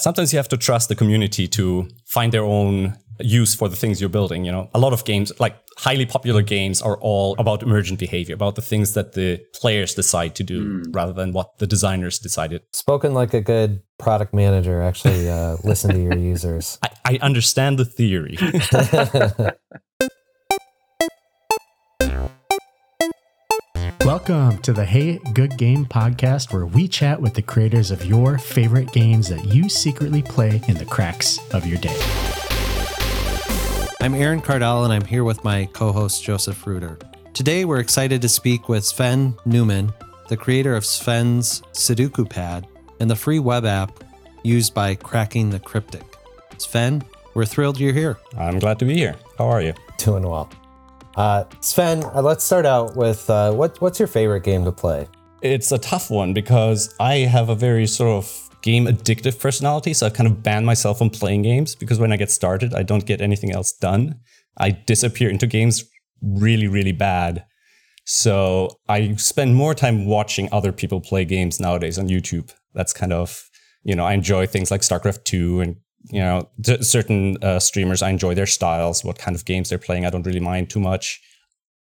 sometimes you have to trust the community to find their own use for the things you're building. You know, a lot of games, like highly popular games, are all about emergent behavior, about the things that the players decide to do Mm. rather than what the designers decided. Spoken like a good product manager. Actually, uh, listen to your users. I, I understand the theory. Welcome to the Hey Good Game podcast, where we chat with the creators of your favorite games that you secretly play in the cracks of your day. I'm Aaron Kardell, and I'm here with my co host, Joseph Rueter. Today, we're excited to speak with Sven Neumann, the creator of Sven's Sudoku Pad and the free web app used by Cracking the Cryptic. Sven, we're thrilled you're here. I'm glad to be here. How are you? Doing well. Uh, Sven, uh, let's start out with uh, what, what's your favorite game to play? It's a tough one because I have a very sort of game addictive personality. So I kind of ban myself from playing games because when I get started, I don't get anything else done. I disappear into games really, really bad. So I spend more time watching other people play games nowadays on YouTube. That's kind of, you know, I enjoy things like StarCraft 2 and, you know, certain uh, streamers, I enjoy their styles, what kind of games they're playing. I don't really mind too much.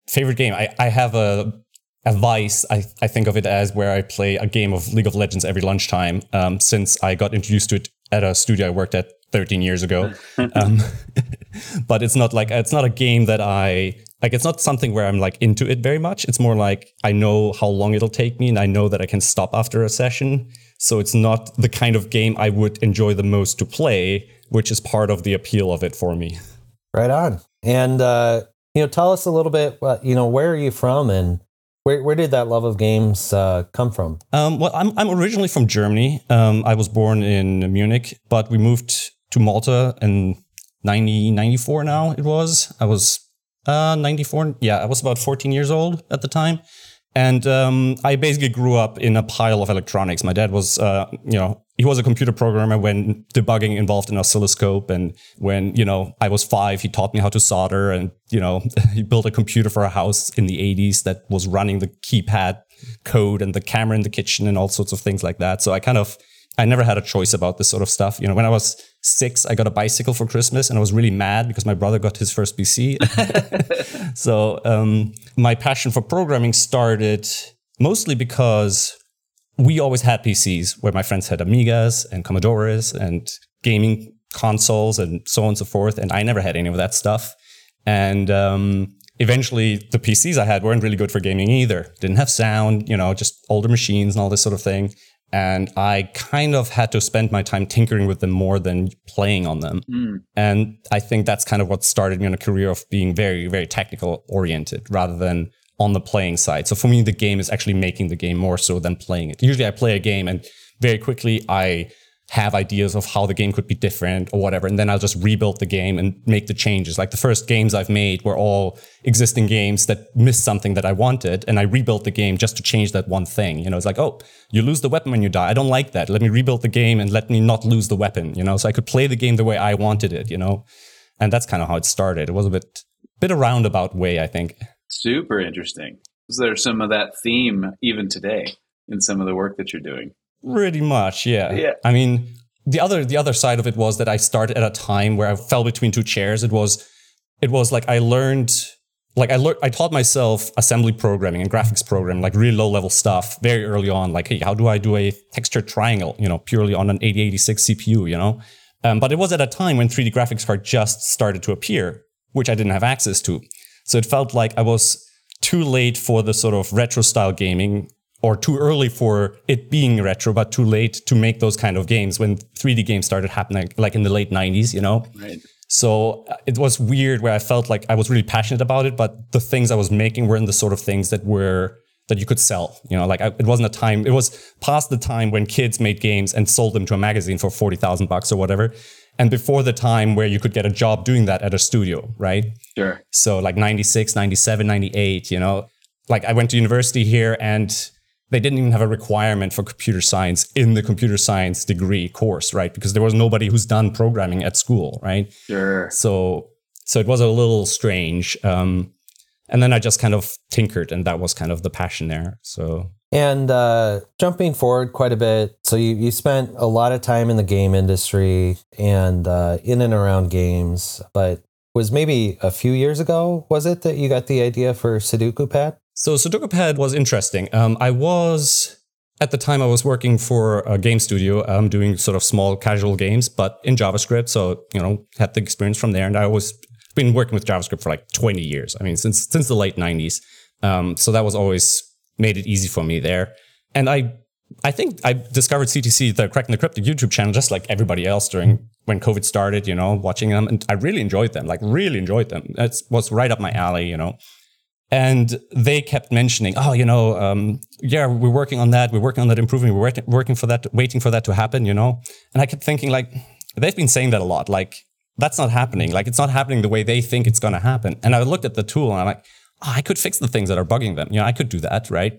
Favorite game? I, I have a a vice. I, I think of it as where I play a game of League of Legends every lunchtime. Um, since I got introduced to it at a studio I worked at 13 years ago, um, but it's not like it's not a game that I like. It's not something where I'm like into it very much. It's more like I know how long it'll take me, and I know that I can stop after a session. So it's not the kind of game I would enjoy the most to play, which is part of the appeal of it for me. Right on. And uh, you know, tell us a little bit. Uh, you know, where are you from, and where where did that love of games uh, come from? Um, well, I'm, I'm originally from Germany. Um, I was born in Munich, but we moved to Malta in 90, 94 now it was. I was uh, 94. Yeah, I was about 14 years old at the time. And um, I basically grew up in a pile of electronics. My dad was, uh, you know, he was a computer programmer when debugging involved an oscilloscope. And when, you know, I was five, he taught me how to solder. And, you know, he built a computer for a house in the 80s that was running the keypad code and the camera in the kitchen and all sorts of things like that. So I kind of, I never had a choice about this sort of stuff. You know, when I was six, I got a bicycle for Christmas and I was really mad because my brother got his first PC. so um, my passion for programming started mostly because we always had PCs where my friends had Amigas and Commodores and gaming consoles and so on and so forth. And I never had any of that stuff. And um, eventually the PCs I had weren't really good for gaming either. Didn't have sound, you know, just older machines and all this sort of thing. And I kind of had to spend my time tinkering with them more than playing on them. Mm. And I think that's kind of what started me on a career of being very, very technical oriented rather than on the playing side. So for me, the game is actually making the game more so than playing it. Usually I play a game and very quickly I have ideas of how the game could be different or whatever. And then I'll just rebuild the game and make the changes. Like the first games I've made were all existing games that missed something that I wanted. And I rebuilt the game just to change that one thing. You know, it's like, oh, you lose the weapon when you die. I don't like that. Let me rebuild the game and let me not lose the weapon, you know, so I could play the game the way I wanted it, you know? And that's kind of how it started. It was a bit, bit a roundabout way, I think. Super interesting. Is there some of that theme even today in some of the work that you're doing? Pretty much, yeah. Yeah. I mean, the other the other side of it was that I started at a time where I fell between two chairs. It was it was like I learned like I learned I taught myself assembly programming and graphics programming, like really low level stuff very early on. Like, hey, how do I do a texture triangle, you know, purely on an 8086 CPU, you know? Um, but it was at a time when 3D graphics card just started to appear, which I didn't have access to. So it felt like I was too late for the sort of retro style gaming or too early for it being retro, but too late to make those kind of games when 3D games started happening, like in the late 90s, you know? Right. So uh, it was weird where I felt like I was really passionate about it, but the things I was making weren't the sort of things that were that you could sell. You know, like I, it wasn't a time. It was past the time when kids made games and sold them to a magazine for forty thousand bucks or whatever, and before the time where you could get a job doing that at a studio, right? Sure. So like 96, 97, 98, you know, like I went to university here and they didn't even have a requirement for computer science in the computer science degree course, right? Because there was nobody who's done programming at school, right? Sure. So so it was a little strange. Um, and then I just kind of tinkered, and that was kind of the passion there. So And uh, jumping forward quite a bit, so you, you spent a lot of time in the game industry and uh, in and around games, but was maybe a few years ago, was it, that you got the idea for Sudoku Pad? So Sudoku Pad was interesting. Um, I was at the time I was working for a game studio, um, doing sort of small casual games, but in JavaScript. So you know, had the experience from there, and I always been working with JavaScript for like 20 years. I mean, since since the late 90s. Um, so that was always made it easy for me there. And I I think I discovered CTC, the Cracking the Cryptic YouTube channel, just like everybody else during when COVID started, you know, watching them. And I really enjoyed them, like really enjoyed them. It was right up my alley, you know. And they kept mentioning, oh, you know, um, yeah, we're working on that. We're working on that improving. We're working for that, waiting for that to happen, you know. And I kept thinking, like, they've been saying that a lot. Like, that's not happening. Like, it's not happening the way they think it's going to happen. And I looked at the tool and I'm like, oh, I could fix the things that are bugging them. You know, I could do that, right?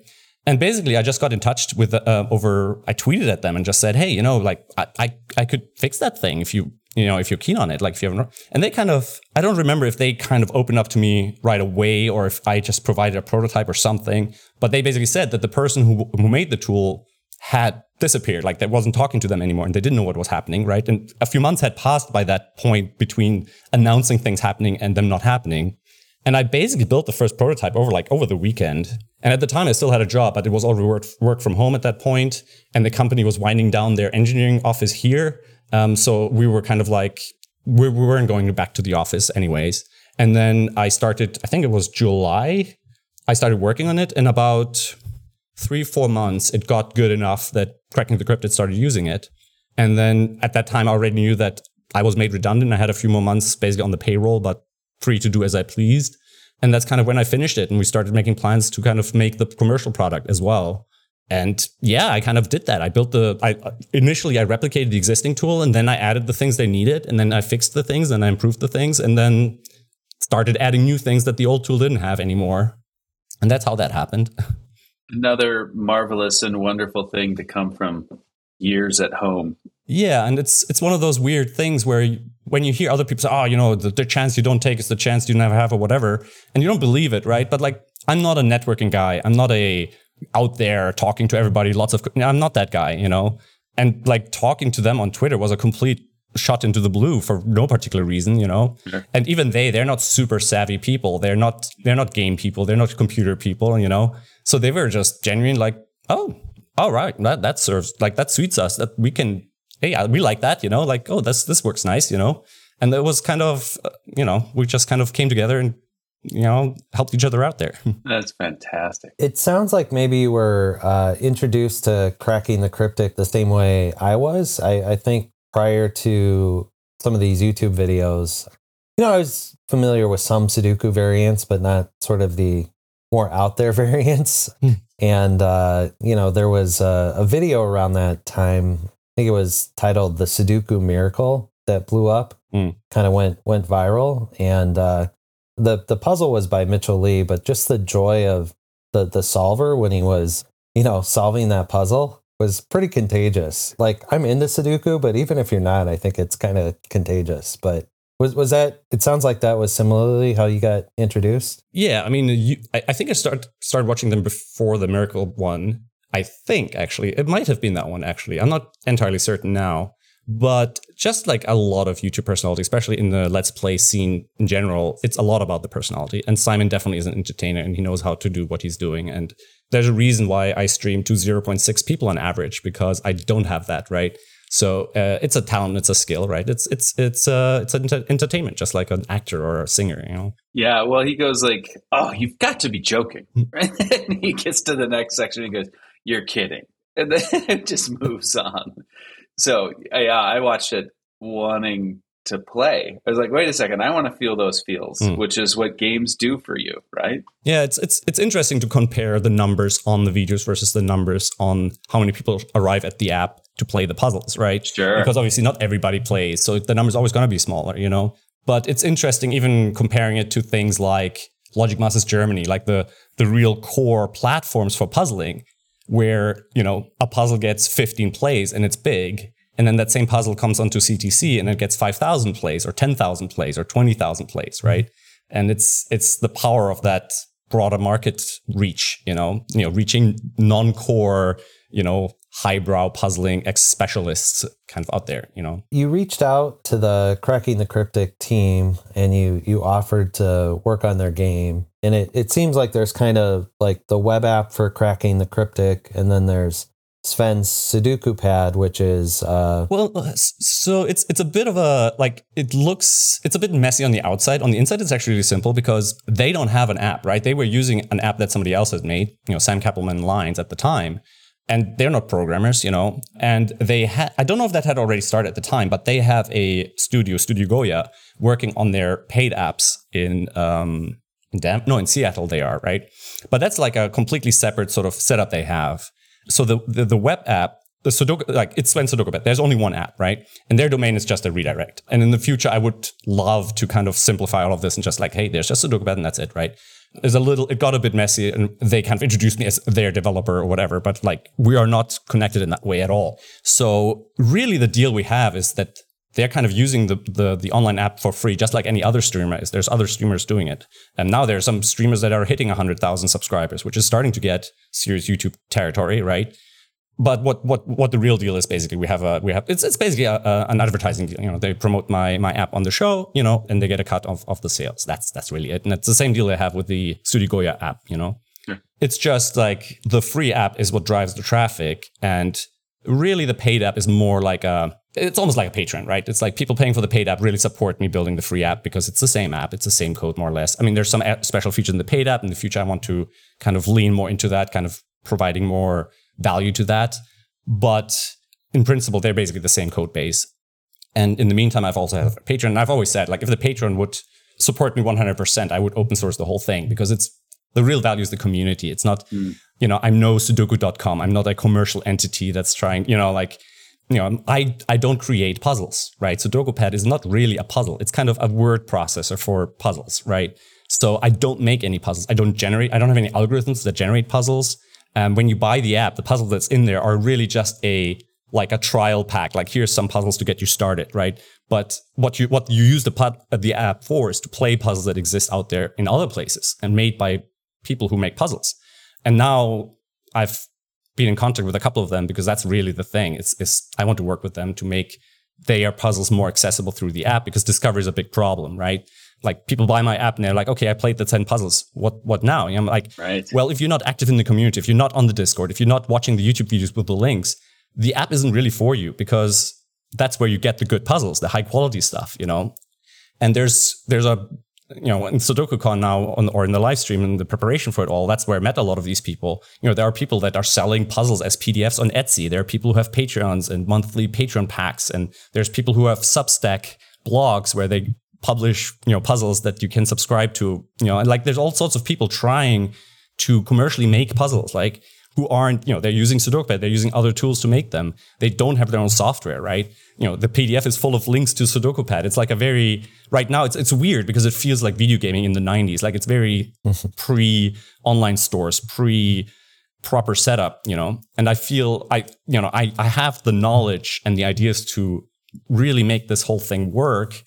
And basically, I just got in touch with uh, over. I tweeted at them and just said, "Hey, you know, like I, I, I could fix that thing if you, you know, if you're keen on it. Like if you haven't." And they kind of, I don't remember if they kind of opened up to me right away or if I just provided a prototype or something. But they basically said that the person who who made the tool had disappeared, like they wasn't talking to them anymore, and they didn't know what was happening, right? And a few months had passed by that point between announcing things happening and them not happening. And I basically built the first prototype over like over the weekend. And at the time, I still had a job, but it was already work, work from home at that point, and the company was winding down their engineering office here. Um, so we were kind of like we, we weren't going back to the office anyways. And then I started. I think it was July. I started working on it. In about three four months, it got good enough that Cracking the Cryptic started using it. And then at that time, I already knew that I was made redundant. I had a few more months basically on the payroll, but free to do as I pleased. And that's kind of when I finished it. And we started making plans to kind of make the commercial product as well. And yeah, I kind of did that. I built the, I initially I replicated the existing tool and then I added the things they needed and then I fixed the things and I improved the things and then started adding new things that the old tool didn't have anymore. And that's how that happened. Another marvelous and wonderful thing to come from years at home. Yeah, and it's it's one of those weird things where you, when you hear other people say, "Oh, you know, the, the chance you don't take is the chance you never have," or whatever, and you don't believe it, right? But like, I'm not a networking guy. I'm not a out there talking to everybody. Lots of I'm not that guy, you know. And like talking to them on Twitter was a complete shot into the blue for no particular reason, you know. Sure. And even they, they're not super savvy people. They're not they're not game people. They're not computer people, you know. So they were just genuine, like, oh, all right, that that serves like that suits us. That we can hey, we like that, you know, like, oh, this, this works nice, you know? And it was kind of, uh, you know, we just kind of came together and, you know, helped each other out there. That's fantastic. It sounds like maybe you were uh, introduced to cracking the cryptic the same way I was. I, I think prior to some of these YouTube videos, you know, I was familiar with some Sudoku variants, but not sort of the more out there variants. Hmm. and, uh, you know, there was a, a video around that time I think it was titled "The Sudoku Miracle" that blew up, mm. kind of went went viral, and uh, the the puzzle was by Mitchell Lee, but just the joy of the the solver when he was you know solving that puzzle was pretty contagious. Like I'm into Sudoku, but even if you're not, I think it's kind of contagious. But was was that? It sounds like that was similarly how you got introduced. Yeah, I mean, you, I, I think I started started watching them before the Miracle one, I think actually it might have been that one actually. I'm not entirely certain now. But just like a lot of YouTube personality, especially in the Let's Play scene in general, it's a lot about the personality. And Simon definitely is an entertainer and he knows how to do what he's doing. And there's a reason why I stream to 0.6 people on average because I don't have that, right? So uh, it's a talent, it's a skill, right? It's it's it's uh it's an entertainment, just like an actor or a singer, you know. Yeah, well, he goes like, "Oh, you've got to be joking," right? and he gets to the next section and goes, you're kidding. And then it just moves on. So yeah, I watched it wanting to play. I was like, wait a second, I want to feel those feels, mm. which is what games do for you, right? Yeah, it's it's it's interesting to compare the numbers on the videos versus the numbers on how many people arrive at the app to play the puzzles, right? Sure. Because obviously not everybody plays, so the number's always going to be smaller, you know. But it's interesting even comparing it to things like Logic Masters Germany, like the the real core platforms for puzzling where, you know, a puzzle gets 15 plays and it's big. And then that same puzzle comes onto CTC and it gets 5,000 plays or 10,000 plays or 20,000 plays, right? And it's, it's the power of that broader market reach, you know, you know, reaching non-core, you know, highbrow puzzling ex specialists kind of out there, you know. You reached out to the Cracking the Cryptic team and you you offered to work on their game. And it, it seems like there's kind of like the web app for cracking the cryptic, and then there's Sven's Sudoku pad, which is uh well, so it's it's a bit of a like it looks it's a bit messy on the outside. On the inside, it's actually really simple because they don't have an app, right? They were using an app that somebody else has made, you know, Sam Cappleman-Lynes at the time, and they're not programmers, you know. And they had I don't know if that had already started at the time, but they have a studio, Studio Goya, working on their paid apps in um in no in Seattle they are right, but that's like a completely separate sort of setup they have. So the the, the web app the Sudoku, like it's when Sudoku, but there's only one app, right? And their domain is just a redirect. And in the future, I would love to kind of simplify all of this and just like, hey, there's just Sudoku and that's it, right? There's a little, it got a bit messy and they kind of introduced me as their developer or whatever, but like we are not connected in that way at all. So really the deal we have is that they're kind of using the, the, the online app for free, just like any other streamer is. There's other streamers doing it. And now there are some streamers that are hitting 100,000 subscribers, which is starting to get serious YouTube territory, right? but what what what the real deal is basically we have a we have it's it's basically a, a, an advertising deal you know they promote my my app on the show you know and they get a cut of, of the sales that's that's really it and it's the same deal they have with the Studio Goya app you know it's just like the free app is what drives the traffic and really the paid app is more like a it's almost like a patron right it's like people paying for the paid app really support me building the free app because it's the same app it's the same code more or less i mean there's some special features in the paid app in the future i want to kind of lean more into that kind of providing more value to that. But in principle, they're basically the same code base. And in the meantime, I've also had a Patreon. And I've always said, like, if the Patreon would support me 100%, I would open source the whole thing because it's the real value is the community. It's not, mm. you know, I'm no Sudoku.com. I'm not a commercial entity that's trying, you know, like, you know, I, I don't create puzzles, right? SudokuPad is not really a puzzle. It's kind of a word processor for puzzles, right? So I don't make any puzzles. I don't generate, I don't have any algorithms that generate puzzles. And when you buy the app, the puzzles that's in there are really just a like a trial pack. Like here's some puzzles to get you started, right? But what you what you use the the app for is to play puzzles that exist out there in other places and made by people who make puzzles. And now I've been in contact with a couple of them because that's really the thing. It's, it's I want to work with them to make their puzzles more accessible through the app because discovery is a big problem, right? like people buy my app and they're like, okay, I played the 10 puzzles. What what now? And I'm like, right. well, if you're not active in the community, if you're not on the Discord, if you're not watching the YouTube videos with the links, the app isn't really for you because that's where you get the good puzzles, the high quality stuff, you know? And there's there's a you know, in SudokuCon now on, or in the live stream and the preparation for it all, that's where I met a lot of these people. You know, there are people that are selling puzzles as PDFs on Etsy. There are people who have Patreons and monthly Patreon packs. And there's people who have Substack blogs where they publish you know puzzles that you can subscribe to you know and like there's all sorts of people trying to commercially make puzzles like who aren't you know they're using SudokuPad they're using other tools to make them. They don't have their own software right? You know the PDF is full of links to SudokuPad it's like a very right now it's it's weird because it feels like video gaming in the 90s like it's very pre online stores pre proper setup you know? And I feel I you know I I have the knowledge and the ideas to really make this whole thing work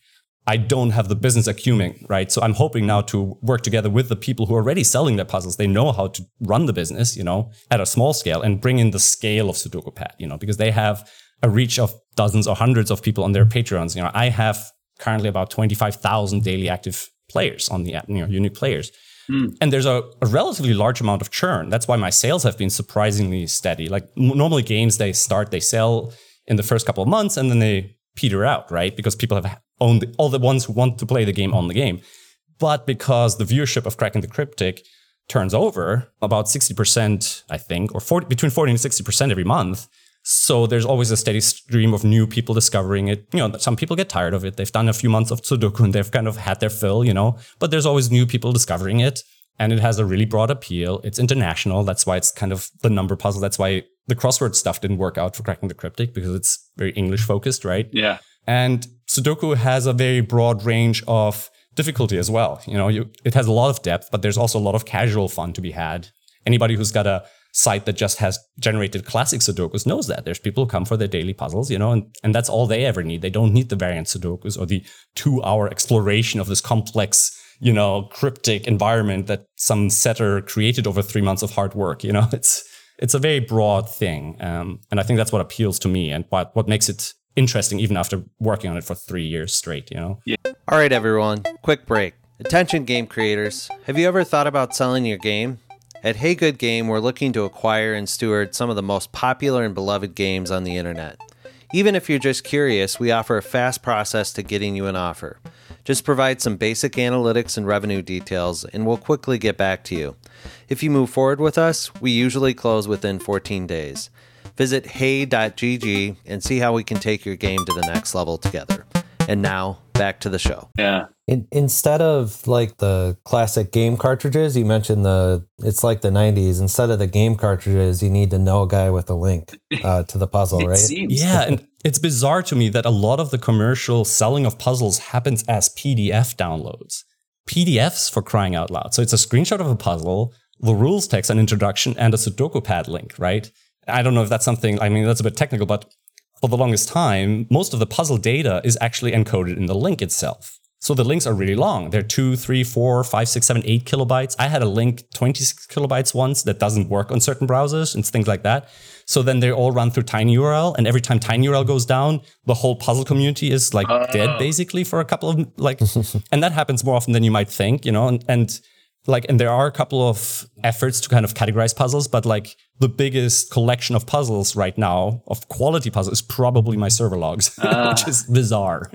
I don't have the business acumen, right? So I'm hoping now to work together with the people who are already selling their puzzles. They know how to run the business, you know, at a small scale and bring in the scale of Sudoku Pad, you know, because they have a reach of dozens or hundreds of people on their Patreons. You know, I have currently about 25,000 daily active players on the app, you know, unique players. Mm. And there's a, a, relatively large amount of churn. That's why my sales have been surprisingly steady. Like normally games, they start, they sell in the first couple of months and then they peter out, right? Because people have owned the, all the ones who want to play the game on the game. But because the viewership of Cracking the Cryptic turns over about 60%, I think, or 40, between 40 and 60% every month. So there's always a steady stream of new people discovering it. You know, some people get tired of it. They've done a few months of Sudoku and they've kind of had their fill, you know, but there's always new people discovering it. And it has a really broad appeal. It's international. That's why it's kind of the number puzzle. That's why the crossword stuff didn't work out for cracking the cryptic because it's very English focused, right? Yeah. And Sudoku has a very broad range of difficulty as well. You know, you, it has a lot of depth, but there's also a lot of casual fun to be had. Anybody who's got a site that just has generated classic Sudokus knows that. There's people who come for their daily puzzles, you know, and, and that's all they ever need. They don't need the variant Sudokus or the two hour exploration of this complex you know, cryptic environment that some setter created over three months of hard work. You know, it's it's a very broad thing, um, and I think that's what appeals to me and what what makes it interesting even after working on it for three years straight. You know. Yeah. All right, everyone, quick break. Attention, game creators. Have you ever thought about selling your game? At Hey Good Game, we're looking to acquire and steward some of the most popular and beloved games on the internet. Even if you're just curious, we offer a fast process to getting you an offer. Just provide some basic analytics and revenue details, and we'll quickly get back to you. If you move forward with us, we usually close within 14 days. Visit hey.gg and see how we can take your game to the next level together. And now, back to the show. Yeah. In, instead of like the classic game cartridges, you mentioned the it's like the '90s. Instead of the game cartridges, you need to know a guy with a link uh, to the puzzle, It right? seems. Yeah, and it's bizarre to me that a lot of the commercial selling of puzzles happens as PDF downloads. PDFs for crying out loud. So it's a screenshot of a puzzle, the rules text, an introduction, and a Sudoku pad link, right? I don't know if that's something, I mean, that's a bit technical, but for the longest time, most of the puzzle data is actually encoded in the link itself. So the links are really long. They're two, three, four, five, six, seven, eight kilobytes. I had a link 26 kilobytes once that doesn't work on certain browsers and things like that. So then they all run through TinyURL, and every time TinyURL goes down, the whole puzzle community is like dead oh. basically for a couple of like, and that happens more often than you might think, you know, and, and like, and there are a couple of efforts to kind of categorize puzzles, but like the biggest collection of puzzles right now of quality puzzles is probably my server logs, which is bizarre.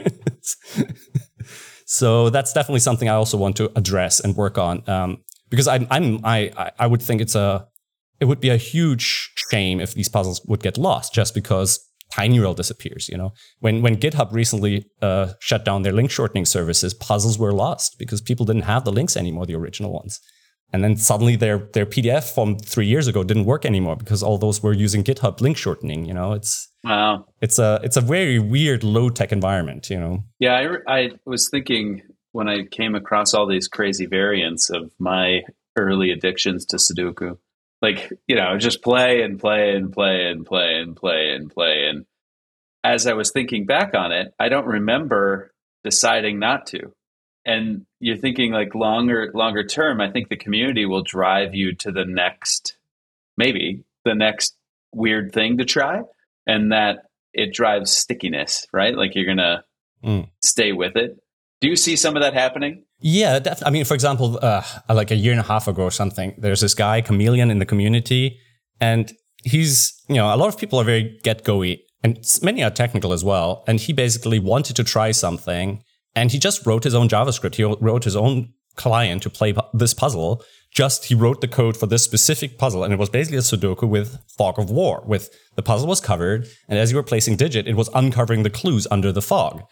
so that's definitely something I also want to address and work on. Um, because I'm, I'm, I, I- I would think it's a, it would be a huge shame if these puzzles would get lost just because TinyURL disappears. You know, when when GitHub recently uh, shut down their link shortening services, puzzles were lost because people didn't have the links anymore, the original ones. And then suddenly their their PDF from three years ago didn't work anymore because all those were using GitHub link shortening. You know, it's Wow. it's a it's a very weird low tech environment. You know. Yeah, I, I was thinking when I came across all these crazy variants of my early addictions to Sudoku, like, you know, just play and play and play and play and play and play. And as I was thinking back on it, I don't remember deciding not to. And you're thinking like longer, longer term, I think the community will drive you to the next, maybe the next weird thing to try. And that it drives stickiness, right? Like you're going to Mm. stay with it. Do you see some of that happening? Yeah, def- I mean, for example, uh, like a year and a half ago or something, there's this guy, Chameleon, in the community, and he's, you know, a lot of people are very get goey, and many are technical as well. And he basically wanted to try something, and he just wrote his own JavaScript. He wrote his own client to play this puzzle. Just he wrote the code for this specific puzzle, and it was basically a Sudoku with fog of war. With the puzzle was covered, and as you were placing digit, it was uncovering the clues under the fog.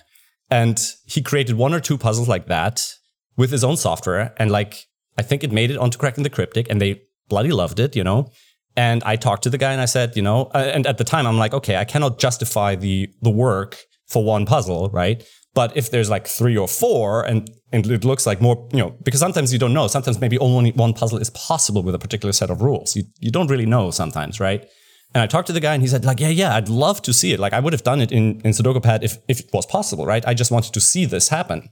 And he created one or two puzzles like that with his own software. And like, I think it made it onto Cracking the Cryptic and they bloody loved it, you know? And I talked to the guy and I said, you know, uh, and at the time I'm like, okay, I cannot justify the, the work for one puzzle, right? But if there's like three or four and, and it looks like more, you know, because sometimes you don't know. Sometimes maybe only one puzzle is possible with a particular set of rules. You, you don't really know sometimes, right? And I talked to the guy and he said, like, yeah, yeah, I'd love to see it. Like, I would have done it in, in Sudoku Pad if, if it was possible, right? I just wanted to see this happen.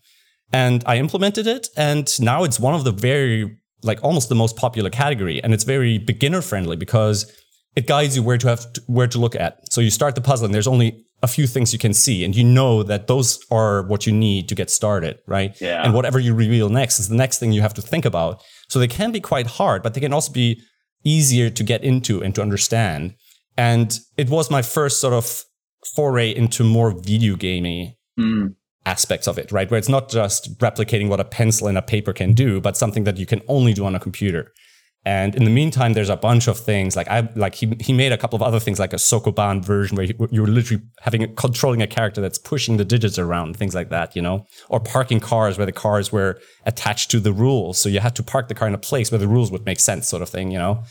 And I implemented it. And now it's one of the very, like, almost the most popular category. And it's very beginner friendly because it guides you where to have, to, where to look at. So you start the puzzle and there's only a few things you can see. And you know that those are what you need to get started, right? Yeah. And whatever you reveal next is the next thing you have to think about. So they can be quite hard, but they can also be easier to get into and to understand. And it was my first sort of foray into more video gaming Hmm. Aspects of it, right? Where it's not just replicating what a pencil and a paper can do, but something that you can only do on a computer. And in the meantime, there's a bunch of things like I like he he made a couple of other things like a Sokoban version where you- you're literally having controlling a character that's pushing the digits around, things like that, you know, or parking cars where the cars were attached to the rules, so you had to park the car in a place where the rules would make sense, sort of thing, you know.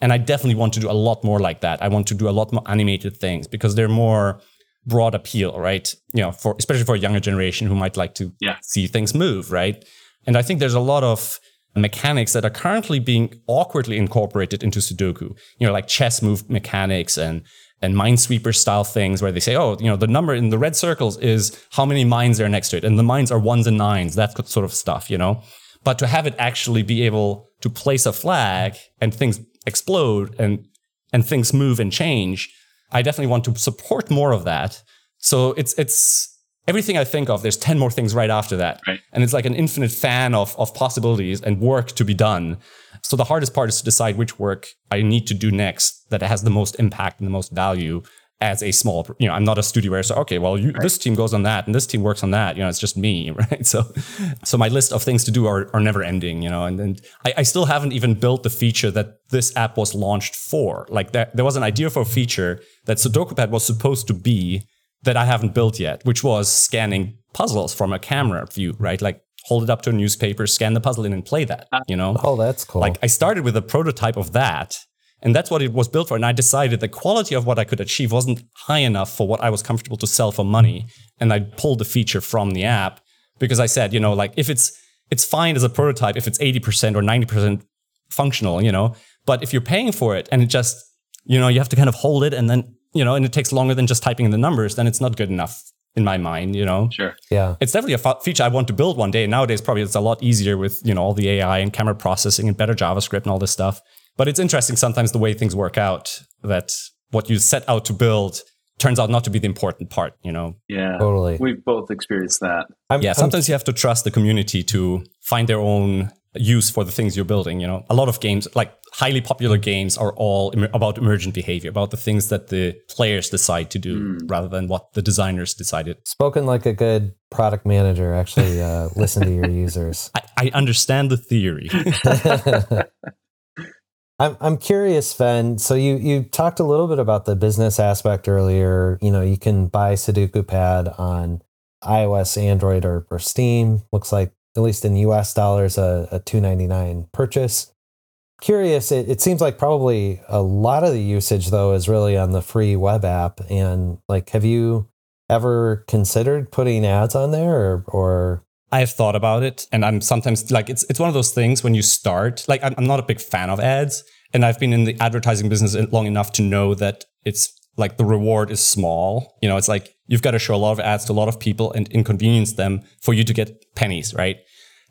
And I definitely want to do a lot more like that. I want to do a lot more animated things because they're more broad appeal, right? You know, for especially for a younger generation who might like to Yeah. see things move, right? And I think there's a lot of mechanics that are currently being awkwardly incorporated into Sudoku. You know, like chess move mechanics and and Minesweeper style things where they say, oh, you know, the number in the red circles is how many mines are next to it, and the mines are ones and nines, that sort of stuff, you know. But to have it actually be able to place a flag and things explode and and things move and change, I definitely want to support more of that. So it's it's everything I think of, there's 10 more things right after that. Right. And it's like an infinite fan of, of possibilities and work to be done. So the hardest part is to decide which work I need to do next that has the most impact and the most value as a small, you know, I'm not a studio where so okay, well, you, this team goes on that and this team works on that. You know, it's just me, right? So, so my list of things to do are, are never ending. You know, and, and I, I still haven't even built the feature that this app was launched for. Like there, there was an idea for a feature that SudokuPad was supposed to be that I haven't built yet, which was scanning puzzles from a camera view, right? Like hold it up to a newspaper, scan the puzzle in, and play that. Ah, you know, Oh, that's cool. like I started with a prototype of that, and that's what it was built for. And I decided the quality of what I could achieve wasn't high enough for what I was comfortable to sell for money, and I pulled the feature from the app because I said, you know, like if it's it's fine as a prototype if it's eighty percent or ninety percent functional, you know, but if you're paying for it and it just you know you have to kind of hold it and then you know and it takes longer than just typing in the numbers, then it's not good enough in my mind, you know Sure. yeah. it's definitely a f- feature I want to build one day. Nowadays, probably it's a lot easier with you know all the AI and camera processing and better JavaScript and all this stuff. But it's interesting sometimes the way things work out. That what you set out to build turns out not to be the important part. You know, Yeah. Totally. We've both experienced that. I'm, yeah. I'm- Sometimes you have to trust the community to find their own use for the things you're building. You know, a lot of games, like highly popular games, are all emer- about emergent behavior, about the things that the players decide to do, rather than what the designers decided. spoken like a good product manager. Actually, uh, listen to your users. I, I understand the theory. I'm I'm curious, Sven. So you you talked a little bit about the business aspect earlier. You know, you can buy Sudoku Pad on iOS, Android, or, or Steam. Looks like at least in U.S. dollars, a, a two ninety nine purchase. Curious. It, it seems like probably a lot of the usage though is really on the free web app. And like, have you ever considered putting ads on there, or or I've thought about it, and I'm sometimes like it's it's one of those things when you start. Like I'm, I'm not a big fan of ads, and I've been in the advertising business long enough to know that it's like the reward is small. You know, it's like you've got to show a lot of ads to a lot of people and inconvenience them for you to get pennies, right?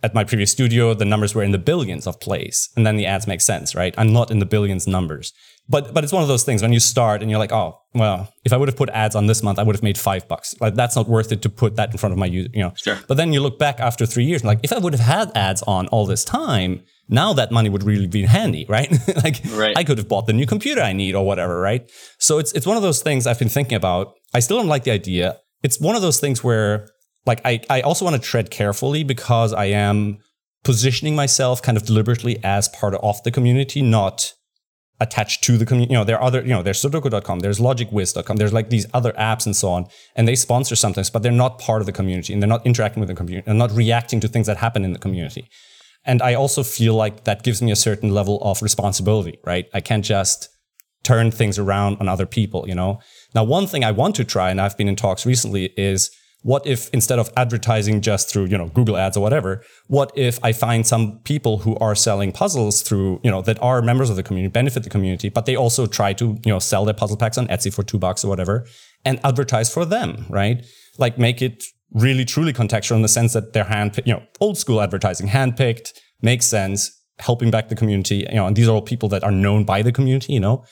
At my previous studio, the numbers were in the billions of plays, and then the ads make sense, right? I'm not in the billions numbers. But but it's one of those things when you start and you're like, oh well, if I would have put ads on this month, I would have made five bucks. Like that's not worth it to put that in front of my user, you know. Sure. But then you look back after three years, and like if I would have had ads on all this time, now that money would really be handy, right? like Right. I could have bought the new computer I need or whatever, right? So it's it's one of those things I've been thinking about. I still don't like the idea. It's one of those things where like I, I also want to tread carefully because I am positioning myself kind of deliberately as part of the community, not attached to the community. You know, there are other, you know, there's Sudoku.com, there's LogicWiz.com, there's like these other apps and so on, and they sponsor sometimes, but they're not part of the community and they're not interacting with the community and not reacting to things that happen in the community. And I also feel like that gives me a certain level of responsibility, right? I can't just turn things around on other people, you know? Now, one thing I want to try, and I've been in talks recently, is what if instead of advertising just through, you know, Google ads or whatever, what if I find some people who are selling puzzles through, you know, that are members of the community, benefit the community, but they also try to, you know, sell their puzzle packs on Etsy for two bucks or whatever and advertise for them, right? Like make it really truly contextual in the sense that they're hand, you know, old school advertising, handpicked, makes sense, helping back the community, you know, and these are all people that are known by the community, you know,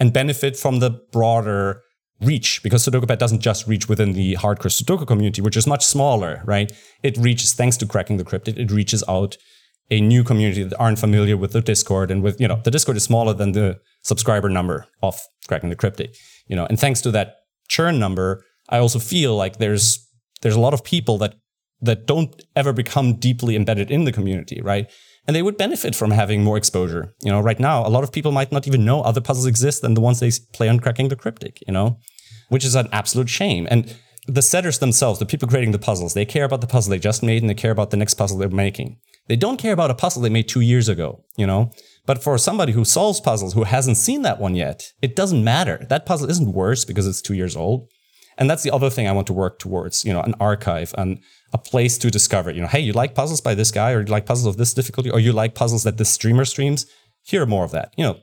and benefit from the broader reach because SudokuPad doesn't just reach within the hardcore Sudoku community, which is much smaller, right? It reaches, thanks to cracking the cryptic, it reaches out a new community that aren't familiar with the Discord and with, you know, the Discord is smaller than the subscriber number of cracking the cryptic, you know, and thanks to that churn number, I also feel like there's there's a lot of people that that don't ever become deeply embedded in the community, right? And they would benefit from having more exposure. You know, right now, a lot of people might not even know other puzzles exist than the ones they play on Cracking the Cryptic, you know, which is an absolute shame. And the setters themselves, the people creating the puzzles, they care about the puzzle they just made and they care about the next puzzle they're making. They don't care about a puzzle they made two years ago, you know? But for somebody who solves puzzles who hasn't seen that one yet, it doesn't matter. That puzzle isn't worse because it's two years old. And that's the other thing I want to work towards, you know, an archive and a place to discover, you know, hey, you like puzzles by this guy, or you like puzzles of this difficulty, or you like puzzles that this streamer streams. Here are more of that. You know,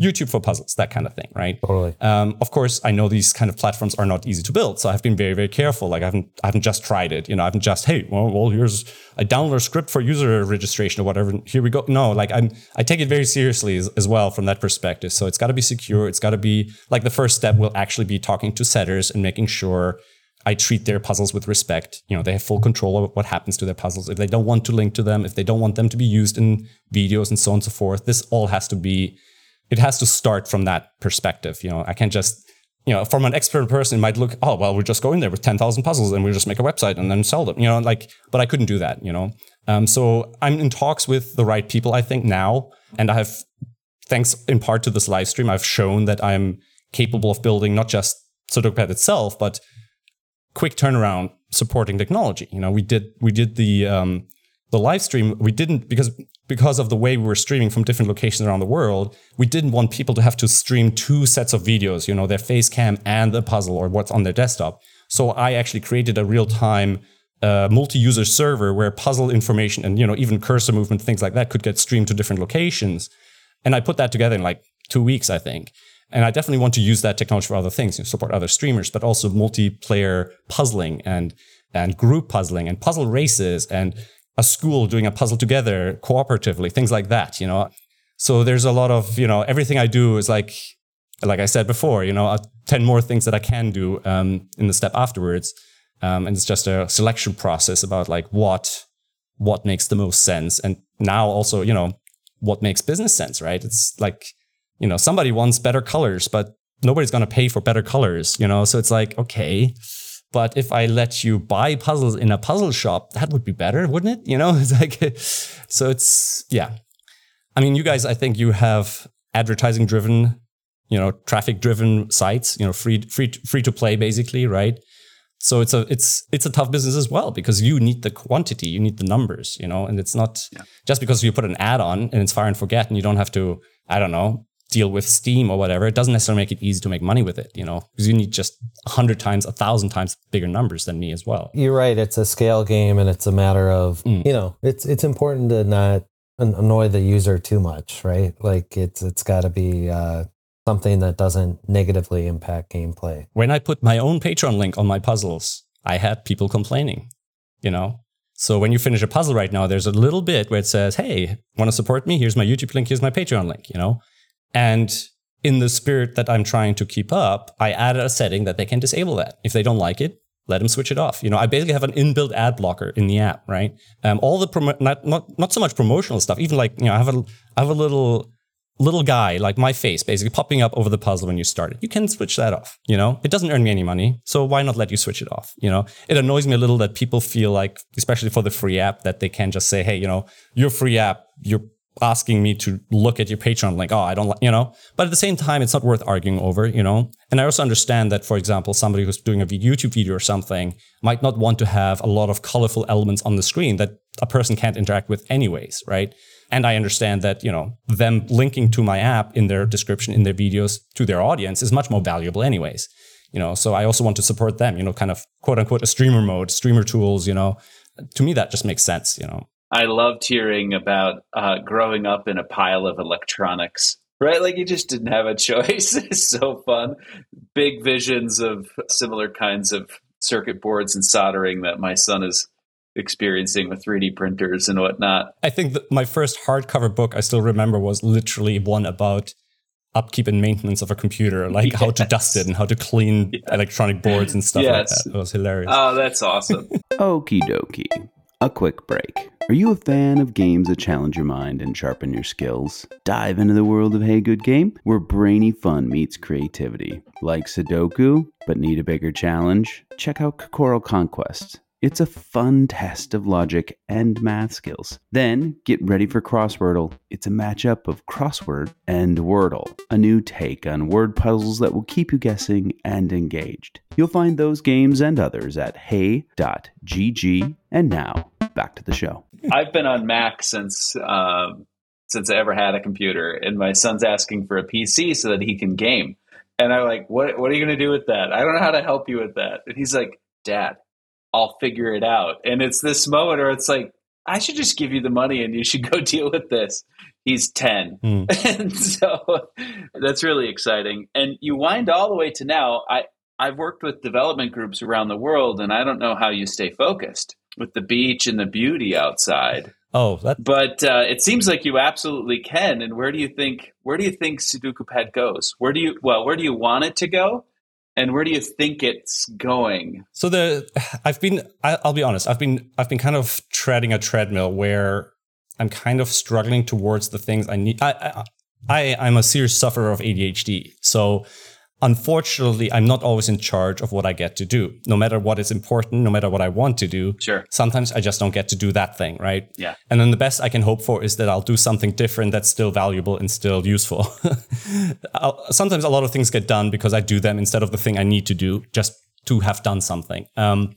YouTube for puzzles, that kind of thing, right? Totally. Um, of course, I know these kind of platforms are not easy to build, so I've been very, very careful. Like I haven't, I haven't just tried it. You know, I haven't just, hey, well, well, here's a download script for user registration or whatever. and Here we go. No, like I'm, I take it very seriously as, as well from that perspective. So it's got to be secure. It's got to be like the first step will actually be talking to setters and making sure I treat their puzzles with respect. You know, they have full control of what happens to their puzzles. If they don't want to link to them, if they don't want them to be used in videos and so on and so forth, this all has to be it has to start from that perspective. You know, I can't just, you know, from an expert person, it might look, oh, well, we'll just go in there with 10,000 puzzles and we'll just make a website and then sell them, you know, like, but I couldn't do that, you know. Um, so I'm in talks with the right people, I think, now. And I have, thanks in part to this live stream, I've shown that I'm capable of building not just Sudoku itself, but quick turnaround supporting technology. You know, we did, we did the, um, the live stream, we didn't, because because of the way we were streaming from different locations around the world, we didn't want people to have to stream two sets of videos, you know, their face cam and the puzzle or what's on their desktop. So I actually created a real time uh, multi-user server where puzzle information and you know even cursor movement things like that could get streamed to different locations. And I put that together in like two weeks, I think. And I definitely want to use that technology for other things, you know, support other streamers, but also multiplayer puzzling and and group puzzling and puzzle races and a school doing a puzzle together cooperatively, things like that, you know. So there's a lot of, you know, everything I do is like, like I said before, you know, uh, 10 more things that I can do um, in the step afterwards. Um, and it's just a selection process about like what, what makes the most sense. And now also, you know, what makes business sense, right? It's like, you know, somebody wants better colors, but nobody's going to pay for better colors, you know? So it's like, okay, but if I let you buy puzzles in a puzzle shop, that would be better, wouldn't it? You know, it's like, so it's, yeah. I mean, you guys, I think you have advertising driven, you know, traffic driven sites, you know, free, free, free to play basically, right? So it's a, it's, it's a tough business as well because you need the quantity, you need the numbers, you know, and it's not yeah. just because you put an ad on and it's fire and forget and you don't have to, I don't know, deal with Steam or whatever, it doesn't necessarily make it easy to make money with it, you know, because you need just a hundred times, a thousand times bigger numbers than me as well. You're right. It's a scale game and it's a matter of, mm. you know, it's, it's important to not annoy the user too much, right? Like it's, it's gotta be, uh, something that doesn't negatively impact gameplay. When I put my own Patreon link on my puzzles, I had people complaining, you know, so when you finish a puzzle right now, there's a little bit where it says, "Hey, want to support me? Here's my YouTube link. Here's my Patreon link." You know, and in the spirit that I'm trying to keep up, I added a setting that they can disable that. If they don't like it, let them switch it off. You know, I basically have an inbuilt ad blocker in the app, right? Um, all the promo- not not not so much promotional stuff. Even like you know, I have a I have a little little guy like my face basically popping up over the puzzle when you start it. You can switch that off. You know, it doesn't earn me any money, so why not let you switch it off? You know, it annoys me a little that people feel like, especially for the free app, that they can just say, hey, you know, your free app, you're asking me to look at your Patreon, like, oh, I don't like, you know. But at the same time, it's not worth arguing over, you know. And I also understand that, for example, somebody who's doing a YouTube video or something might not want to have a lot of colorful elements on the screen that a person can't interact with anyways, right? And I understand that, you know, them linking to my app in their description, in their videos to their audience is much more valuable anyways. You know, so I also want to support them, you know, kind of quote unquote a streamer mode, streamer tools, you know. To me, that just makes sense, you know. I loved hearing about uh, growing up in a pile of electronics. Right, like you just didn't have a choice. it's so fun. Big visions of similar kinds of circuit boards and soldering that my son is experiencing with 3D printers and whatnot. I think my first hardcover book I still remember was literally one about upkeep and maintenance of a computer, like yes. how to dust it and how to clean yes. electronic boards and stuff yes. like that. It was hilarious. Oh, that's awesome. Okie dokie. A quick break. Are you a fan of games that challenge your mind and sharpen your skills? Dive into the world of Hey Good Game, where brainy fun meets creativity. Like Sudoku, but need a bigger challenge? Check out Kakuro Conquest. It's a fun test of logic and math skills. Then get ready for Crosswordle. It's a matchup of crossword and Wordle, a new take on word puzzles that will keep you guessing and engaged. You'll find those games and others at hey.gg. And now, back to the show. I've been on Mac since um, since I ever had a computer, and my son's asking for a PC so that he can game. And I'm like, what What are you going to do with that? I don't know how to help you with that. And he's like, Dad, I'll figure it out. And it's this moment where it's like, I should just give you the money and you should go deal with this. he's 10. Hmm. and so that's really exciting. And you wind all the way to now. I, I've worked with development groups around the world, and I don't know how you stay focused with the beach and the beauty outside. Oh, that But uh, it seems like you absolutely can. And where do you think where do you think Sudoku Pad goes? Where do you well, where do you want it to go? And where do you think it's going? So the I've been I, I'll be honest I've been I've been kind of treading a treadmill where I'm kind of struggling towards the things I need. I I, I I'm a serious sufferer of ADHD, so unfortunately I'm not always in charge of what I get to do. No matter what is important, no matter what I want to do, Sure. sometimes I just don't get to do that thing, right? Yeah. And then the best I can hope for is that I'll do something different that's still valuable and still useful. Sometimes a lot of things get done because I do them instead of the thing I need to do just to have done something. Um,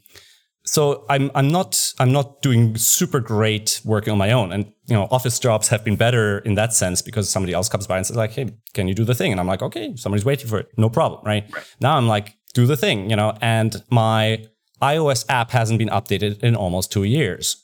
so I'm I'm not I'm not doing super great working on my own, and you know office jobs have been better in that sense because somebody else comes by and says like, hey, can you do the thing? And I'm like, okay, somebody's waiting for it, no problem, right? Now I'm like, do the thing, you know, and my iOS app hasn't been updated in almost two years,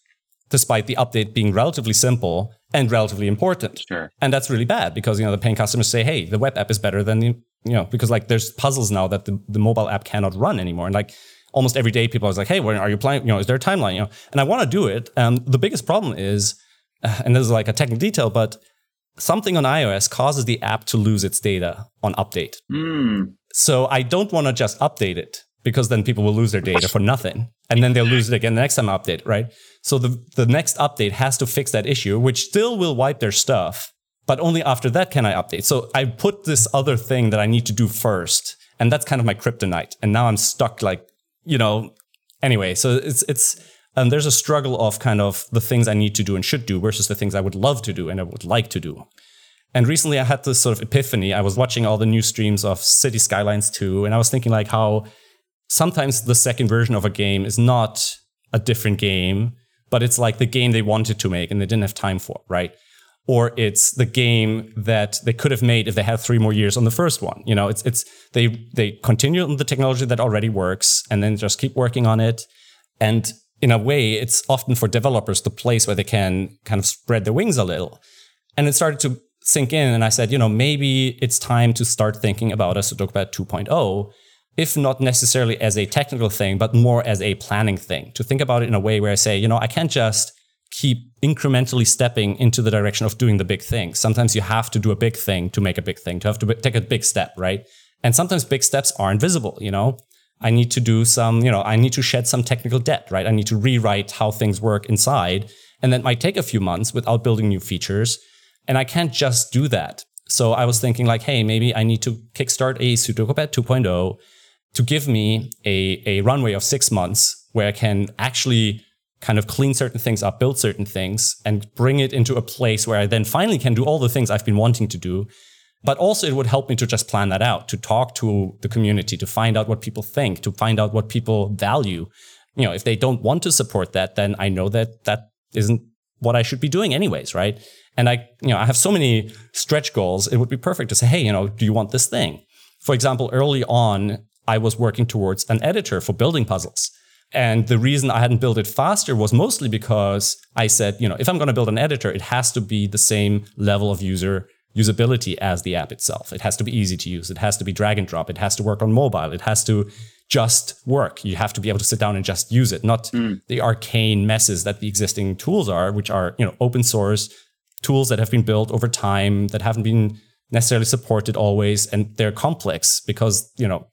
despite the update being relatively simple and relatively important. Sure. And that's really bad because you know the paying customers say, "Hey, the web app is better than the you know because like there's puzzles now that the, the mobile app cannot run anymore." And like almost every day, people are like, "Hey, when are you playing? You know, is there a timeline? You know?" And I want to do it. Um, the biggest problem is, and this is like a technical detail, but something on iOS causes the app to lose its data on update. Hmm. So I don't want to just update it because then people will lose their data for nothing. And then they'll lose it again the next time I update, right? So the, the next update has to fix that issue, which still will wipe their stuff, but only after that can I update. So I put this other thing that I need to do first. And that's kind of my kryptonite. And now I'm stuck like, you know, anyway, so it's, it's, and there's a struggle of kind of the things I need to do and should do versus the things I would love to do and I would like to do. And recently I had this sort of epiphany. I was watching all the new streams of Cities Skylines 2, and I was thinking like how sometimes the second version of a game is not a different game, but it's like the game they wanted to make and they didn't have time for, right? Or it's the game that they could have made if they had three more years on the first one. You know, it's it's they they continue on the technology that already works and then just keep working on it. And in a way, it's often for developers the place where they can kind of spread their wings a little. And it started to sink in, and I said, you know, maybe it's time to start thinking about a Pad 2.0, if not necessarily as a technical thing, but more as a planning thing. To think about it in a way where I say, you know, I can't just keep incrementally stepping into the direction of doing the big thing. Sometimes you have to do a big thing to make a big thing, to have to take a big step, right? And sometimes big steps aren't visible, you know? I need to do some, you know, I need to shed some technical debt, right? I need to rewrite how things work inside. And that might take a few months without building new features. And I can't just do that. So I was thinking like, hey, maybe I need to kickstart a SudokuPad 2.0 to give me a, a runway of six months where I can actually kind of clean certain things up, build certain things, and bring it into a place where I then finally can do all the things I've been wanting to do. But also, it would help me to just plan that out, to talk to the community, to find out what people think, to find out what people value. You know, if they don't want to support that, then I know that that isn't what I should be doing anyways, right? And I, you know, I have so many stretch goals. It would be perfect to say, hey, you know, do you want this thing? For example, early on, I was working towards an editor for building puzzles. And the reason I hadn't built it faster was mostly because I said, you know, if I'm going to build an editor, it has to be the same level of user usability as the app itself. It has to be easy to use. It has to be drag and drop. It has to work on mobile. It has to just work. You have to be able to sit down and just use it, not hmm. the arcane messes that the existing tools are, which are, you know, open source tools that have been built over time that haven't been necessarily supported always and they're complex because, you know,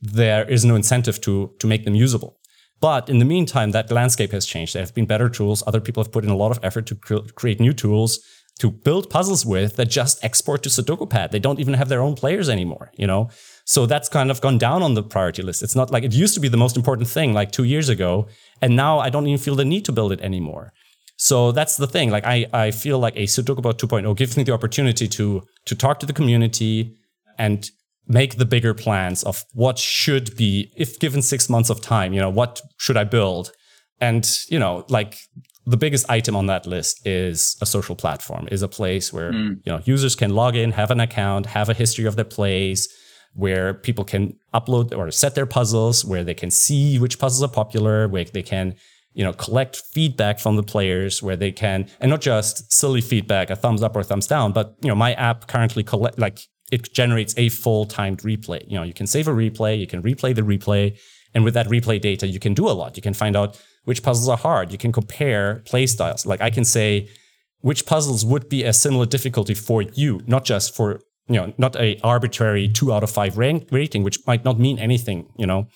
there is no incentive to to make them usable. But in the meantime, that landscape has changed. There have been better tools. Other people have put in a lot of effort to cre- create new tools to build puzzles with that just export to SudokuPad. They don't even have their own players anymore, you know? So that's kind of gone down on the priority list. It's not like it used to be the most important thing like two years ago. And now I don't even feel the need to build it anymore. So that's the thing. Like I, I feel like a SudokuPad 2.0 gives me the opportunity to to talk to the community and make the bigger plans of what should be if given six months of time you know what should i build? And you know like the biggest item on that list is a social platform is a place where hmm. you know users can log in have an account have a history of their plays where people can upload or set their puzzles where they can see which puzzles are popular where they can you know, collect feedback from the players where they can, and not just silly feedback, a thumbs up or a thumbs down, but you know, my app currently collect like it generates a full timed replay. You know, you can save a replay, you can replay the replay, and with that replay data, you can do a lot. You can find out which puzzles are hard. You can compare play styles. Like I can say which puzzles would be a similar difficulty for you, not just for you know, not a arbitrary two out of five rank rating, which might not mean anything, you know.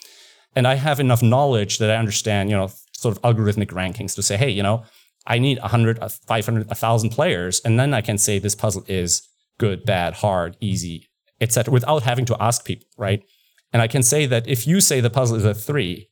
And I have enough knowledge that I understand, you know, sort of algorithmic rankings to say, hey, you know, I need 100, 500, 1,000 players. And then I can say this puzzle is good, bad, hard, easy, etc., without having to ask people, right? And I can say that if you say the puzzle is a three,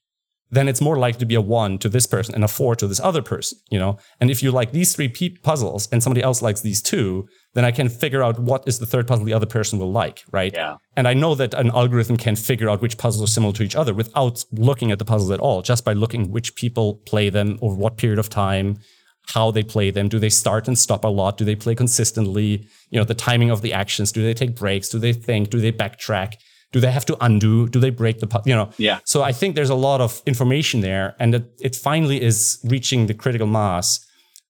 then it's more likely to be a one to this person and a four to this other person, you know? And if you like these three puzzles and somebody else likes these two, then I can figure out what is the third puzzle the other person will like, right? Yeah. And I know that an algorithm can figure out which puzzles are similar to each other without looking at the puzzles at all, just by looking which people play them over what period of time, how they play them. Do they start and stop a lot? Do they play consistently? You know, the timing of the actions. Do they take breaks? Do they think? Do they backtrack? Do they have to undo? Do they break the, you know? Yeah. So I think there's a lot of information there and it, it finally is reaching the critical mass.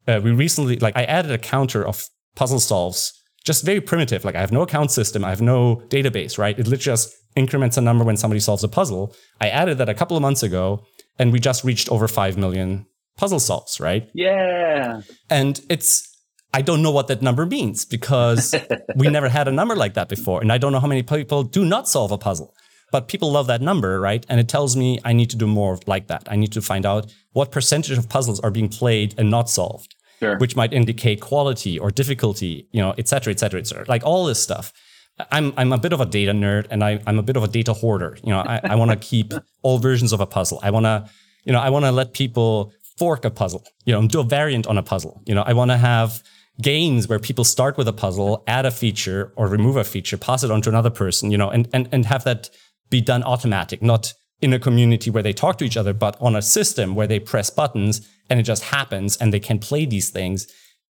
Uh, we recently, like I added a counter of puzzle solves, just very primitive. Like I have no account system. I have no database, right? It literally just increments a number when somebody solves a puzzle. I added that a couple of months ago and we just reached over 5 million puzzle solves, right? Yeah. And it's, I don't know what that number means because we never had a number like that before. And I don't know how many people do not solve a puzzle. But people love that number, right? And it tells me I need to do more like that. I need to find out what percentage of puzzles are being played and not solved, Sure. which might indicate quality or difficulty, you know, et cetera, et cetera, et cetera. Like all this stuff. I'm I'm a bit of a data nerd and I, I'm a bit of a data hoarder. You know, I, I want to keep all versions of a puzzle. I want to, you know, I want to let people fork a puzzle, you know, do a variant on a puzzle. You know, I want to have games where people start with a puzzle, add a feature or remove a feature, pass it on to another person, you know, and, and, and have that be done automatic, not in a community where they talk to each other, but on a system where they press buttons and it just happens and they can play these things.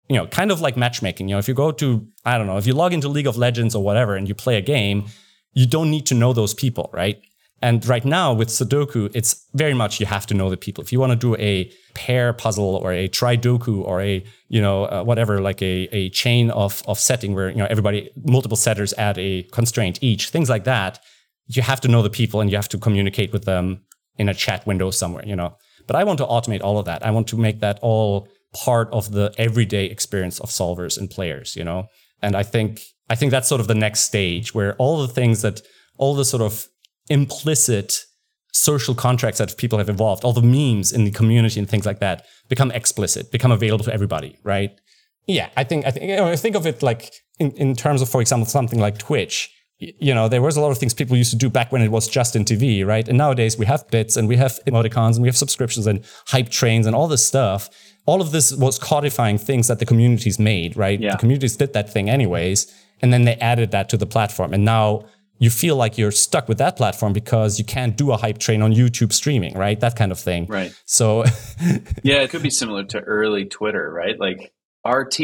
You know, kind of like matchmaking. You know, if you go to, I don't know, if you log into League of Legends or whatever and you play a game, you don't need to know those people, right? And right now with Sudoku, it's very much you have to know the people. If you want to do a pair puzzle or a tridoku or a you know uh, whatever like a, a chain of of setting where you know everybody multiple setters add a constraint each, things like that, you have to know the people and you have to communicate with them in a chat window somewhere, you know. But I want to automate all of that. I want to make that all part of the everyday experience of solvers and players, you know. And I think I think that's sort of the next stage where all the things that all the sort of implicit social contracts that people have evolved, all the memes in the community and things like that become explicit, become available to everybody, right? Yeah, I think I think you know, think of it like in, in terms of, for example, something like Twitch. You know, there was a lot of things people used to do back when it was just in TV, right? And nowadays we have bits and we have emoticons and we have subscriptions and hype trains and all this stuff. All of this was codifying things that the communities made, right? Yeah. The communities did that thing anyways, and then they added that to the platform. And now you feel like you're stuck with that platform because you can't do a hype train on YouTube streaming, right? That kind of thing. Right. So Yeah, it could be similar to early Twitter, right? Like RT,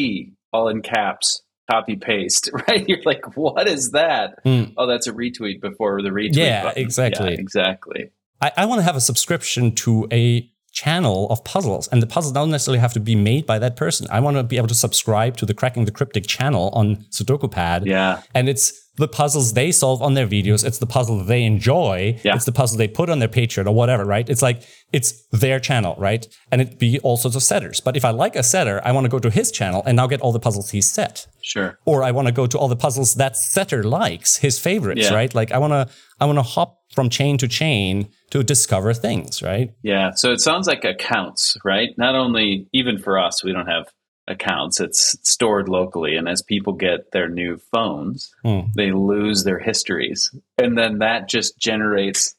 all in caps, copy paste, right? You're like, what is that? Mm. Oh, that's a retweet before the retweet. Yeah, button. exactly. Yeah, exactly. I, I want to have a subscription to a channel of puzzles, and the puzzles don't necessarily have to be made by that person. I want to be able to subscribe to the Cracking the Cryptic channel on SudokuPad. Yeah. And it's the puzzles they solve on their videos. It's the puzzle they enjoy. Yeah. It's the puzzle they put on their Patreon or whatever, right? It's like, it's their channel, right? And it be all sorts of setters. But if I like a setter, I want to go to his channel and now get all the puzzles he's set. Sure. Or I want to go to all the puzzles that setter likes, his favorites, Yeah. right? Like I want to, I want to hop from chain to chain to discover things, right? Yeah. So it sounds like accounts, right? Not only, even for us, we don't have accounts, it's stored locally. And as people get their new phones, Hmm. they lose their histories. And then that just generates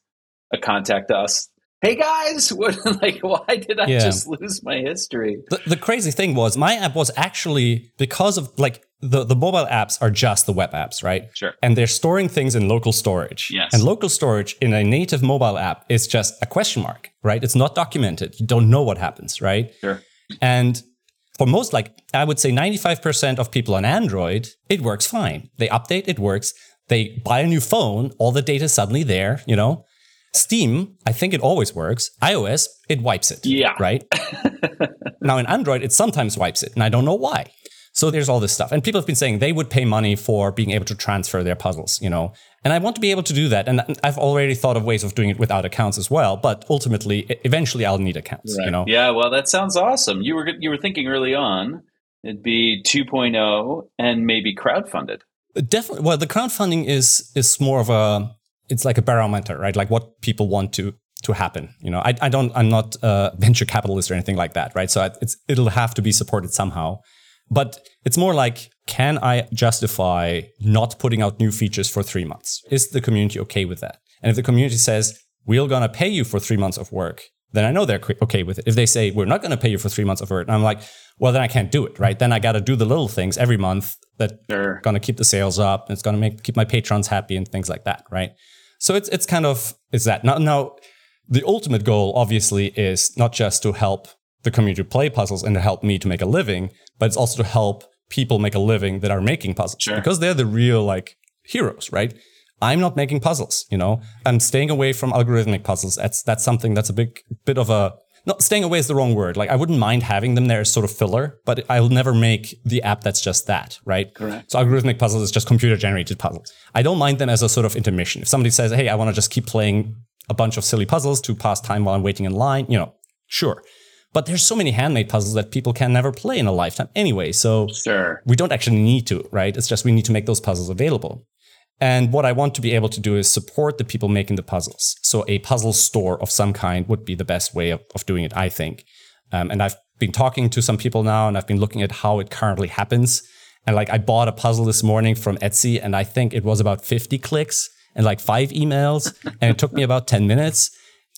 a contact us. Hey guys, what like why did I Yeah. just lose my history? The, the crazy thing was my app was actually because of like the, the mobile apps are just the web apps, right? Sure. And they're storing things in local storage. Yes. And local storage in a native mobile app is just a question mark, right? It's not documented. You don't know what happens, right? Sure. And for most, like I would say 95% of people on Android, it works fine. They update, it works. They buy a new phone, all the data is suddenly there, you know? Steam, I think it always works. iOS, it wipes it. Yeah. Right? now in Android, it sometimes wipes it, and I don't know why. So there's all this stuff. And people have been saying they would pay money for being able to transfer their puzzles, you know. And I want to be able to do that. And I've already thought of ways of doing it without accounts as well. But ultimately, eventually, I'll need accounts, you know. Yeah, well, that sounds awesome. You were you were thinking early on it'd be 2.0 and maybe crowdfunded. Definitely. Well, the crowdfunding is is more of a it's like a barometer, right? Like what people want to to happen. You know, I, I don't I'm not a venture capitalist or anything like that, right? So it's it'll have to be supported somehow. But it's more like, can I justify not putting out new features for three months? Is the community okay with that? And if the community says, we're going to pay you for three months of work, then I know they're okay with it. If they say, we're not going to pay you for three months of work, and I'm like, well, then I can't do it, right? Then I got to do the little things every month that Sure. are going to keep the sales up. And it's going to make keep my patrons happy and things like that, right? So it's it's kind of it's that now. Now, the ultimate goal obviously is not just to help the community to play puzzles and to help me to make a living, but it's also to help people make a living that are making puzzles Sure. because they're the real like heroes, right? I'm not making puzzles, you know. I'm staying away from algorithmic puzzles. That's that's something that's a big bit of a no, staying away is the wrong word. Like I wouldn't mind having them there as sort of filler, but I'll never make the app that's just that, right? Correct. So algorithmic puzzles is just computer generated puzzles. I don't mind them as a sort of intermission. If somebody says, "Hey, I want to just keep playing a bunch of silly puzzles to pass time while I'm waiting in line," you know, sure. But there's so many handmade puzzles that people can never play in a lifetime anyway. So Sure. we don't actually need to, right? It's just we need to make those puzzles available. And what I want to be able to do is support the people making the puzzles. So a puzzle store of some kind would be the best way of, of doing it, I think. Um, and I've been talking to some people now and I've been looking at how it currently happens. And like I bought a puzzle this morning from Etsy and I think it was about 50 clicks and like five emails. and it took me about 10 minutes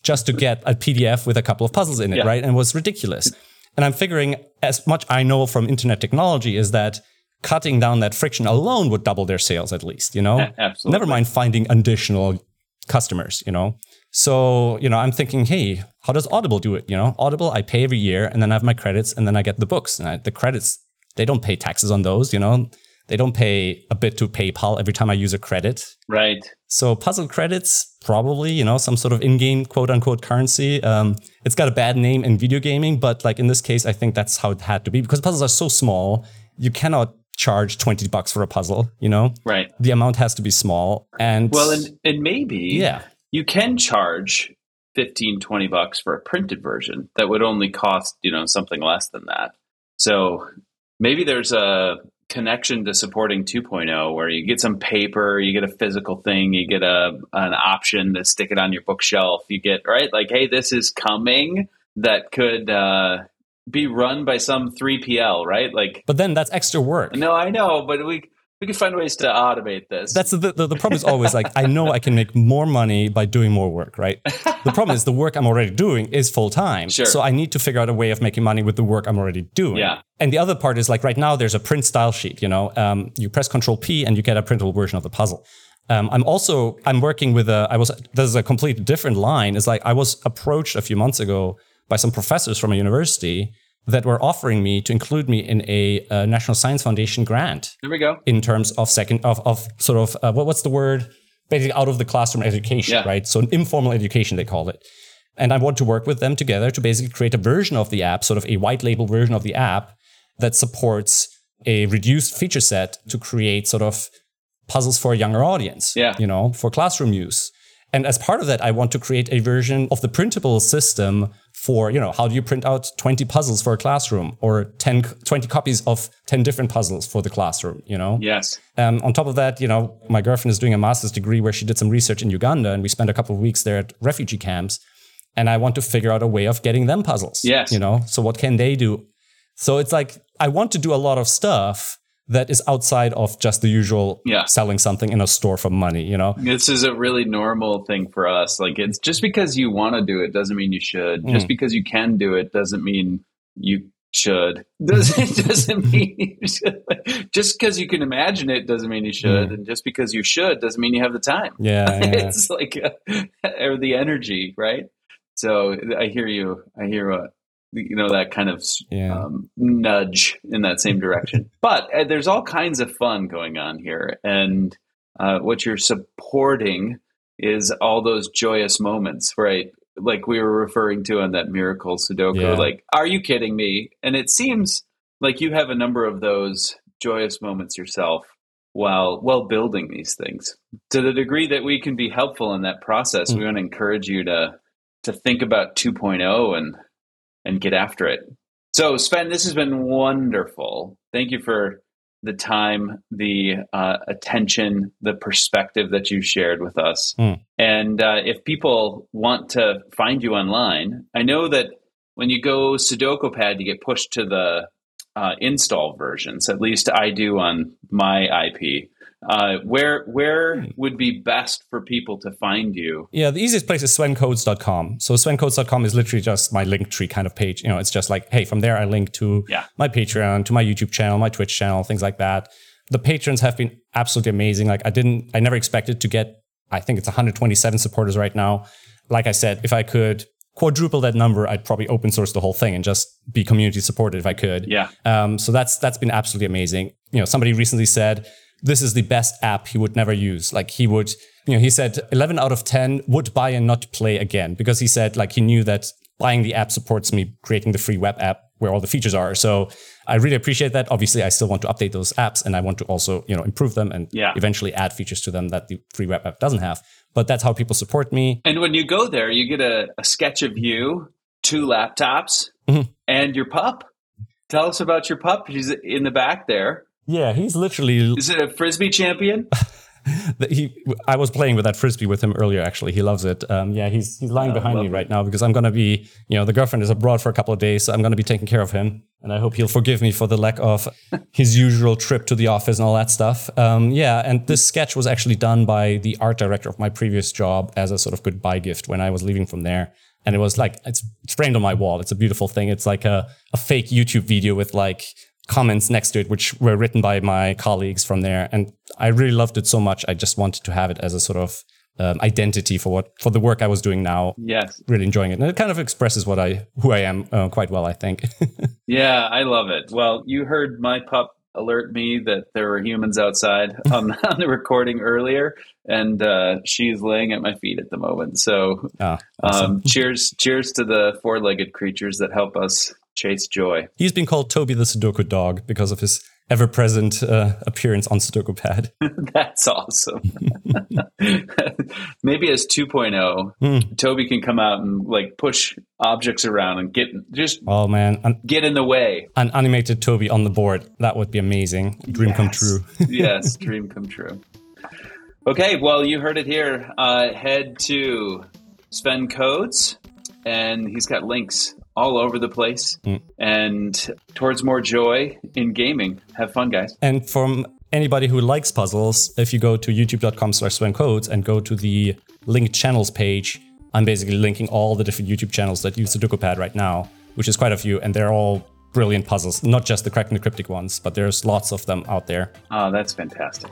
just to get a PDF with a couple of puzzles in it, Yeah. right? And it was ridiculous. And I'm figuring as much I know from internet technology is that cutting down that friction alone would double their sales at least, you know? A- absolutely. Never mind finding additional customers, you know? So, you know, I'm thinking, hey, how does Audible do it? You know, Audible, I pay every year and then I have my credits and then I get the books. And I, the credits, they don't pay taxes on those, you know? They don't pay a bit to PayPal every time I use a credit. Right. So puzzle credits, probably, you know, some sort of in-game quote unquote currency. Um, it's got a bad name in video gaming, but like in this case, I think that's how it had to be because puzzles are so small. You cannot charge 20 bucks for a puzzle, you know? Right. The amount has to be small. And Well, and, and maybe yeah, you can charge 15, 20 bucks for a printed version that would only cost, you know, something less than that. So maybe there's a connection to supporting 2.0 where you get some paper, you get a physical thing, you get a an option to stick it on your bookshelf, you get right like hey, this is coming that could uh be run by some 3PL, right? Like but then that's extra work. no, I know, but we we can find ways to automate this. That's the, the, the problem is always like, I know I can make more money by doing more work, right? The problem is the work I'm already doing is full time. Sure. So I need to figure out a way of making money with the work I'm already doing. Yeah. And the other part is like right now there's a print style sheet, you know, um, you press control P and you get a printable version of the puzzle. Um, I'm also, I'm working with a, I was, there's a completely different line. It's like I was approached a few months ago by some professors from a university that were offering me to include me in a, uh National Science Foundation grant there we go. in terms of second of, of sort of uh, what, what's the word basically out of the classroom education Yeah. right so an informal education they call it and i want to work with them together to basically create a version of the app sort of a white label version of the app that supports a reduced feature set to create sort of puzzles for a younger audience Yeah. you know for classroom use and as part of that i want to create a version of the printable system for you know how do you print out 20 puzzles for a classroom or 10 20 copies of 10 different puzzles for the classroom you know Yes. um, on top of that, you know, my girlfriend is doing a master's degree where she did some research in Uganda, and we spent a couple of weeks there at refugee camps. And I want to figure out a way of getting them puzzles. Yes. You know, so what can they do? So it's like I want to do a lot of stuff that is outside of just the usual Yeah. selling something in a store for money. You know, This is a really normal thing for us. Like it's just because you want to do it doesn't mean you should. Just because you can do it doesn't mean you should. Doesn't doesn't mean. Just because you can imagine it doesn't mean you should, and just because you should doesn't mean you have the time. yeah, yeah, yeah. it's like uh, or the energy, right? So I hear you. I hear uh, you know that kind of Yeah. um, nudge in that same direction. but uh, there's all kinds of fun going on here, and uh, what you're supporting is all those joyous moments, right? Like we were referring to on that miracle Sudoku. Yeah. Like, are you kidding me? And it seems like you have a number of those joyous moments yourself while while building these things. To the degree that we can be helpful in that process, Mm. we want to encourage you to to think about 2.0 and and get after it. So, Sven, this has been wonderful. Thank you for the time, the uh, attention, the perspective that you shared with us. Hmm. And uh, if people want to find you online, I know that when you go SudokuPad, you get pushed to the uh, install versions. At least I do on my IP. Uh, where where would be best for people to find you? Yeah, the easiest place is svencodes.com. So svencodes.com is literally just my link tree kind of page. You know, it's just like, hey, from there I link to Yeah. my Patreon, to my YouTube channel, my Twitch channel, things like that. The patrons have been absolutely amazing. Like I didn't, I never expected to get, I think it's 127 supporters right now. Like I said, if I could quadruple that number, I'd probably open source the whole thing and just be community supported if I could. Yeah. Um, so that's that's been absolutely amazing. You know, somebody recently said this is the best app he would never use. Like he would, you know, he said 11 out of 10 would buy and not play again because he said like he knew that buying the app supports me creating the free web app where all the features are. So I really appreciate that. Obviously, I still want to update those apps and I want to also, you know, improve them and Yeah. eventually add features to them that the free web app doesn't have. But that's how people support me. And when you go there, you get a, a sketch of you, two laptops, Mhm. and your pup. Tell us about your pup. She's in the back there. Yeah, he's literally Is it a frisbee champion? he I was playing with that frisbee with him earlier actually. He loves it. Um, yeah he's he's lying Oh, behind me lovely. right now because I'm gonna be you know the girlfriend is abroad for a couple of days so I'm gonna be taking care of him. And I hope he'll forgive me for the lack of his usual trip to the office and all that stuff. Um, yeah and this sketch was actually done by the art director of my previous job as a sort of goodbye gift when I was leaving from there. And it was like it's, it's framed on my wall. It's a beautiful thing. It's like a, a fake YouTube video with like comments next to it, which were written by my colleagues from there. And I really loved it so much. I just wanted to have it as a sort of um, identity for what for the work I was doing now. yes. Really enjoying it, and it kind of expresses what I who I am uh, quite well. I think. Yeah, I love it. Well, you heard my pup alert me that there were humans outside on, on the recording earlier, and uh, she's laying at my feet at the moment. So, Ah, awesome. um, cheers, cheers to the four-legged creatures that help us chase joy. He's been called Toby the Sudoku dog because of his ever-present uh, appearance on SudokuPad. That's awesome. Maybe as 2.0, Hmm. Toby can come out and like push objects around and get just Oh man, an, get in the way. an animated Toby on the board that would be amazing. Dream come true. yes, dream come true. Okay, well, you heard it here. Uh, head to Sven Codes, and he's got links all over the place Mm. and towards more joy in gaming. Have fun, guys. And from anybody who likes puzzles, if you go to youtube.com slash codes and go to the linked channels page, I'm basically linking all the different YouTube channels that use SudokuPad right now, which is quite a few, and they're all brilliant puzzles. Not just the Cracked and the Cryptic ones, but there's lots of them out there. Oh, that's fantastic.